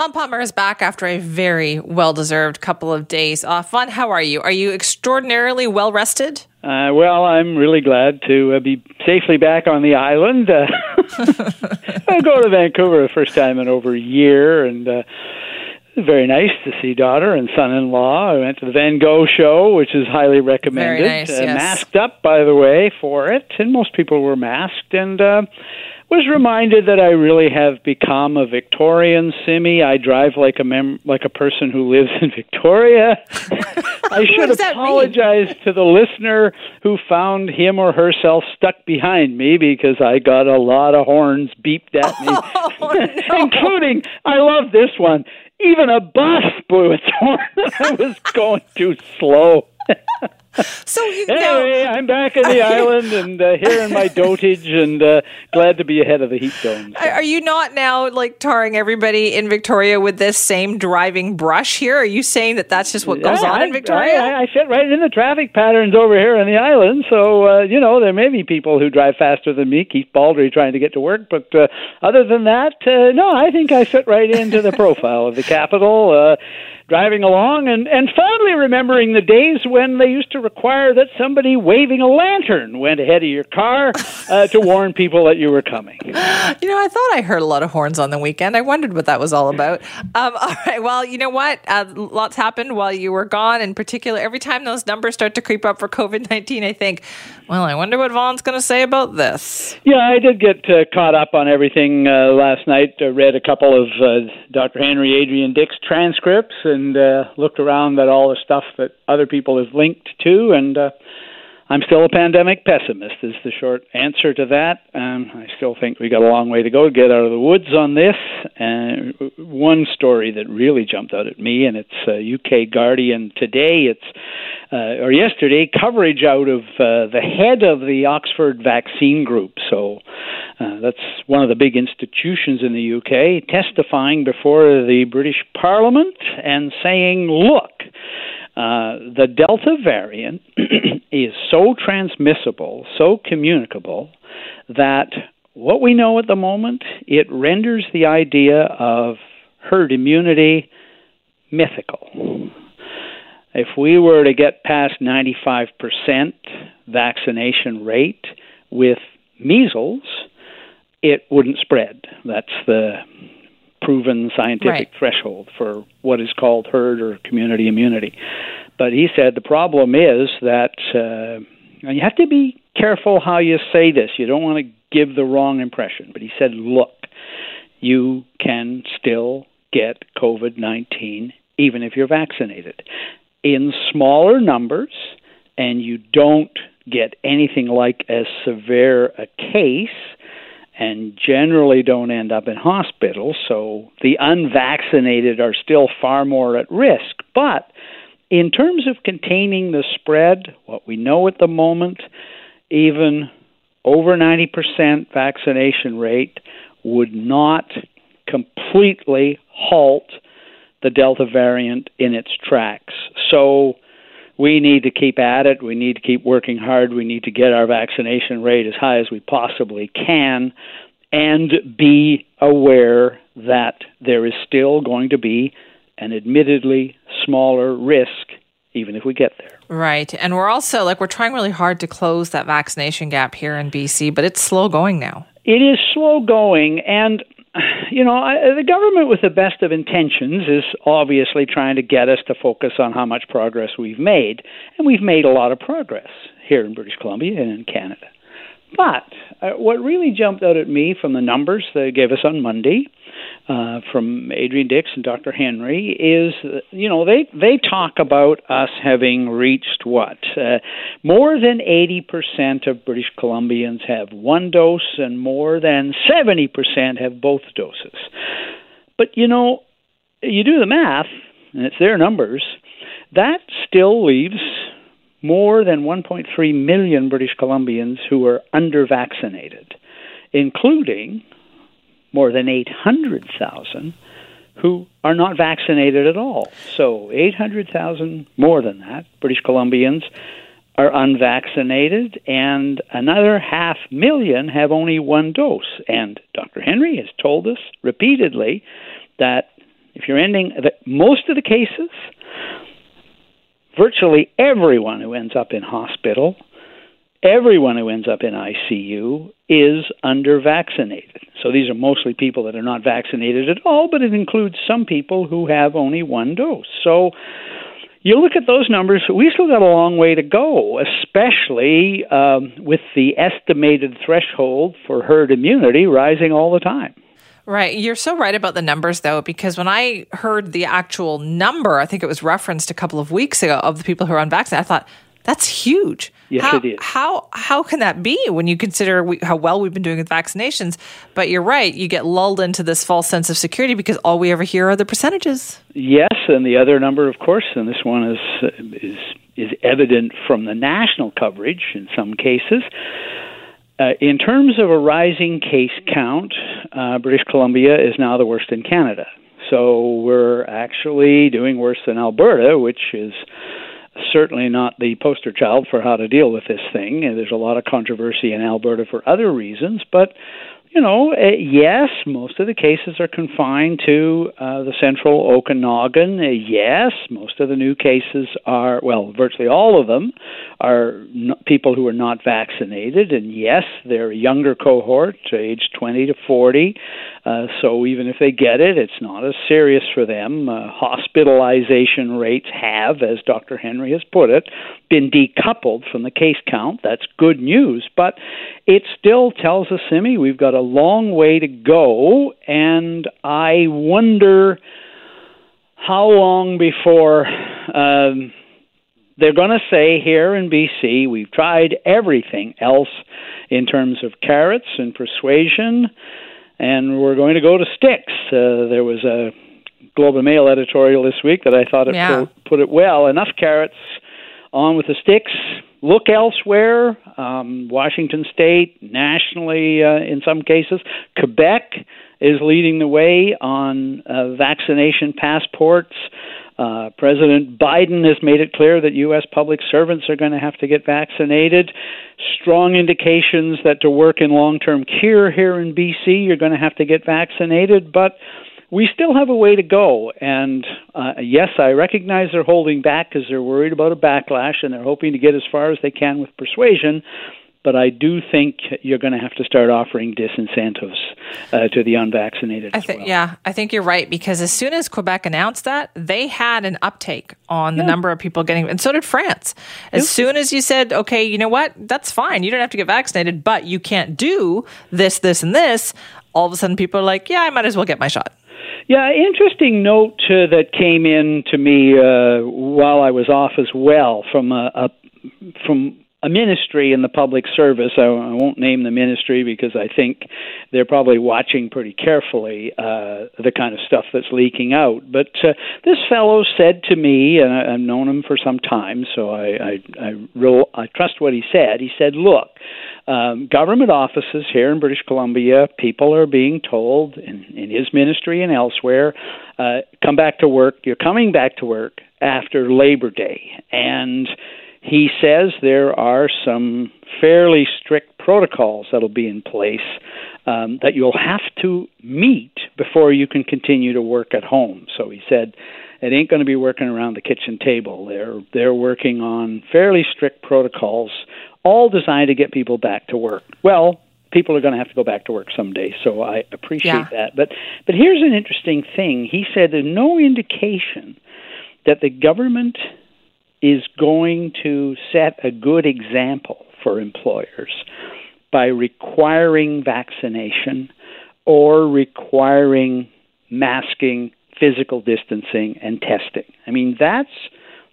Vaughn Palmer is back after a very well deserved couple of days off. Vaughn, how are you? Are you extraordinarily well rested? Uh, well, I'm really glad to uh, be safely back on the island. Uh, I go to Vancouver the first time in over a year, and uh, very nice to see daughter and son-in-law. I went to the Van Gogh show, which is highly recommended. Very nice, uh, yes. Masked up, by the way, for it, and most people were masked, and uh, was reminded that I really have become a Victorian Simi. I drive like a mem- like a person who lives in Victoria. I should does that mean? apologize to the listener who found him or herself stuck behind me because I got a lot of horns beeped at me, Oh, including I love this one. Even a bus blew its horn. I was going too slow. So you Anyway, I'm back in the island and uh, here in my dotage and uh, glad to be ahead of the heat dome. are are you not now like tarring everybody in Victoria with this same driving brush here? Are you saying that that's just what goes I, on in Victoria? I, I fit right in the traffic patterns over here on the island. So, uh, you know, there may be people who drive faster than me, Keith Baldrey trying to get to work. But uh, other than that, uh, no, I think I fit right into the profile of the capital. Uh, driving along and, and fondly remembering the days when they used to require that somebody waving a lantern went ahead of your car uh, to warn people that you were coming. You know, I thought I heard a lot of horns on the weekend. I wondered what that was all about. Um, all right. Well, you know what? Uh, lots happened while you were gone. In particular, every time those numbers start to creep up for COVID 19, I think, well, I wonder what Vaughn's going to say about this. Yeah, I did get uh, caught up on everything uh, last night. Uh, read a couple of uh, Dr. Henry Adrian Dix transcripts and uh, looked around at all the stuff that other people have linked to. And uh, I'm still a pandemic pessimist, is the short answer to that. Um, I still think we got a long way to go to get out of the woods on this. And one story that really jumped out at me, and it's uh, UK Guardian today. It's uh, or yesterday coverage out of uh, the head of the Oxford Vaccine Group. So uh, that's one of the big institutions in the UK, testifying before the British Parliament and saying, "Look." Uh, the Delta variant is so transmissible, so communicable, that what we know at the moment, it renders the idea of herd immunity mythical. If we were to get past 95% vaccination rate with measles, it wouldn't spread. That's the proven scientific Right. threshold for what is called herd or community immunity. But he said the problem is that, uh, you have to be careful how you say this. You don't want to give the wrong impression. But he said, look, you can still get COVID 19 even if you're vaccinated in smaller numbers, and you don't get anything like as severe a case and generally don't end up in hospitals. So the unvaccinated are still far more at risk. But in terms of containing the spread, what we know at the moment, even over 90% vaccination rate would not completely halt the Delta variant in its tracks. So we need to keep at it. We need to keep working hard. We need to get our vaccination rate as high as we possibly can and be aware that there is still going to be an admittedly smaller risk even if we get there. Right. And we're also like, we're trying really hard to close that vaccination gap here in BC, but it's slow going now. It is slow going, and you know, I, the government, with the best of intentions, is obviously trying to get us to focus on how much progress we've made, and we've made a lot of progress here in British Columbia and in Canada. But uh, what really jumped out at me from the numbers they gave us on Monday uh, from Adrian Dix and Dr. Henry is, you know, they they talk about us having reached what uh, more than 80% of British Columbians have one dose, and more than 70% have both doses. But you know, you do the math, and it's their numbers. That still leaves more than 1.3 million British Columbians who are under vaccinated, including more than 800,000 who are not vaccinated at all. So 800,000 more than that British Columbians are unvaccinated, and another half million have only one dose. And Dr. Henry has told us repeatedly that if you're ending the, most of the cases, virtually everyone who ends up in hospital, everyone who ends up in ICU is under vaccinated. So these are mostly people that are not vaccinated at all, but it includes some people who have only one dose. So you look at those numbers, we still got a long way to go, especially um, with the estimated threshold for herd immunity rising all the time. Right. You're so right about the numbers, though, because when I heard the actual number, I think it was referenced a couple of weeks ago of the people who are unvaccinated, I thought, that's huge. Yes, how, it is. How how can that be when you consider we, how well we've been doing with vaccinations? But you're right. You get lulled into this false sense of security because all we ever hear are the percentages. Yes, and the other number, of course, and this one is is is evident from the national coverage in some cases. Uh, in terms of a rising case count, uh, British Columbia is now the worst in Canada. So we're actually doing worse than Alberta, which is certainly not the poster child for how to deal with this thing. There's a lot of controversy in Alberta for other reasons, but you know, uh, yes, most of the cases are confined to uh, the central Okanagan. Uh, yes, most of the new cases are, well, virtually all of them are people who are not vaccinated. And yes, they're a younger cohort, age 20 to 40. Uh, so even if they get it, it's not as serious for them. Uh, hospitalization rates have, as Dr. Henry has put it, been decoupled from the case count. That's good news, but it still tells us, Simi, we've got a long way to go, and I wonder how long before. Um, they're going to say here in BC, we've tried everything else in terms of carrots and persuasion and we're going to go to sticks. Uh, there was a Globe and Mail editorial this week that I thought it yeah. put, put it well. Enough carrots, on with the sticks. Look elsewhere. Um, Washington State, nationally, uh, in some cases, Quebec is leading the way on uh, vaccination passports. Uh, President Biden has made it clear that U.S. public servants are going to have to get vaccinated. Strong indications that to work in long term care here in BC, you're going to have to get vaccinated. But we still have a way to go. And uh, yes, I recognize they're holding back because they're worried about a backlash and they're hoping to get as far as they can with persuasion but I do think you're going to have to start offering disincentives uh, to the unvaccinated. I think, well. yeah, I think you're right because as soon as Quebec announced that, they had an uptake on the yeah. number of people getting, and so did France. As soon as you said, okay, you know what, that's fine, you don't have to get vaccinated, but you can't do this, this, and this. All of a sudden, people are like, yeah, I might as well get my shot. Yeah, interesting note uh, that came in to me uh, while I was off as well from a, a from a ministry in the public service. I, I won't name the ministry because I think they're probably watching pretty carefully uh, the kind of stuff that's leaking out. But uh, this fellow said to me, and I, I've known him for some time, so I I, I, real, I trust what he said. He said, "Look." Um, government offices here in British Columbia, people are being told in, in his ministry and elsewhere, uh, come back to work. You're coming back to work after Labor Day. And he says there are some fairly strict protocols that'll be in place um, that you'll have to meet before you can continue to work at home. So he said it ain't going to be working around the kitchen table. They're they're working on fairly strict protocols, all designed to get people back to work. Well, people are going to have to go back to work someday, so I appreciate yeah. that. But but here's an interesting thing. He said there's no indication that the government is going to set a good example for employers by requiring vaccination or requiring masking, physical distancing, and testing. I mean, that's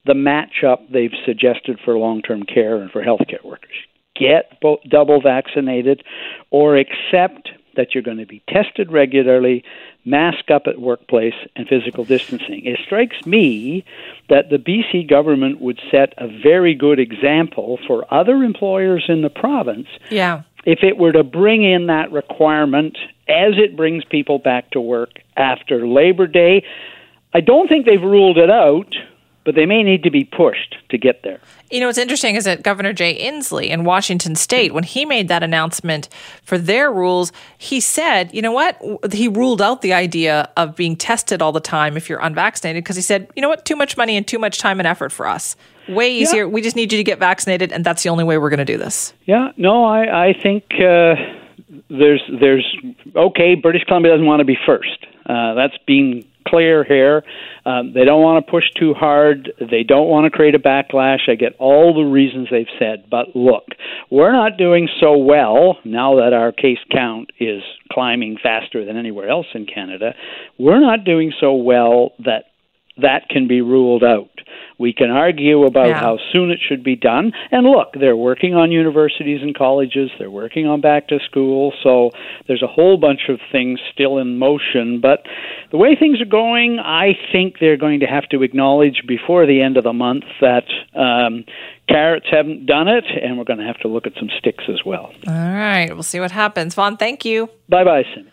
the matchup they've suggested for long term care and for healthcare workers. Get both double vaccinated or accept that you're going to be tested regularly, mask up at workplace, and physical distancing. It strikes me that the BC government would set a very good example for other employers in the province. Yeah. If it were to bring in that requirement as it brings people back to work after Labor Day, I don't think they've ruled it out, but they may need to be pushed to get there. You know, what's interesting is that Governor Jay Inslee in Washington State, when he made that announcement for their rules, he said, you know what? He ruled out the idea of being tested all the time if you're unvaccinated because he said, you know what? Too much money and too much time and effort for us. Way easier. Yeah. We just need you to get vaccinated, and that's the only way we're going to do this. Yeah, no, I, I think. Uh there's there's okay. British Columbia doesn't want to be first. Uh, that's being clear here. Um, they don't want to push too hard. They don't want to create a backlash. I get all the reasons they've said, but look, we're not doing so well now that our case count is climbing faster than anywhere else in Canada. We're not doing so well that that can be ruled out. We can argue about yeah. how soon it should be done. And look, they're working on universities and colleges, they're working on back to school, so there's a whole bunch of things still in motion. But the way things are going, I think they're going to have to acknowledge before the end of the month that um, carrots haven't done it, and we're going to have to look at some sticks as well. All right, we'll see what happens. Vaughn, thank you. Bye bye, Simi.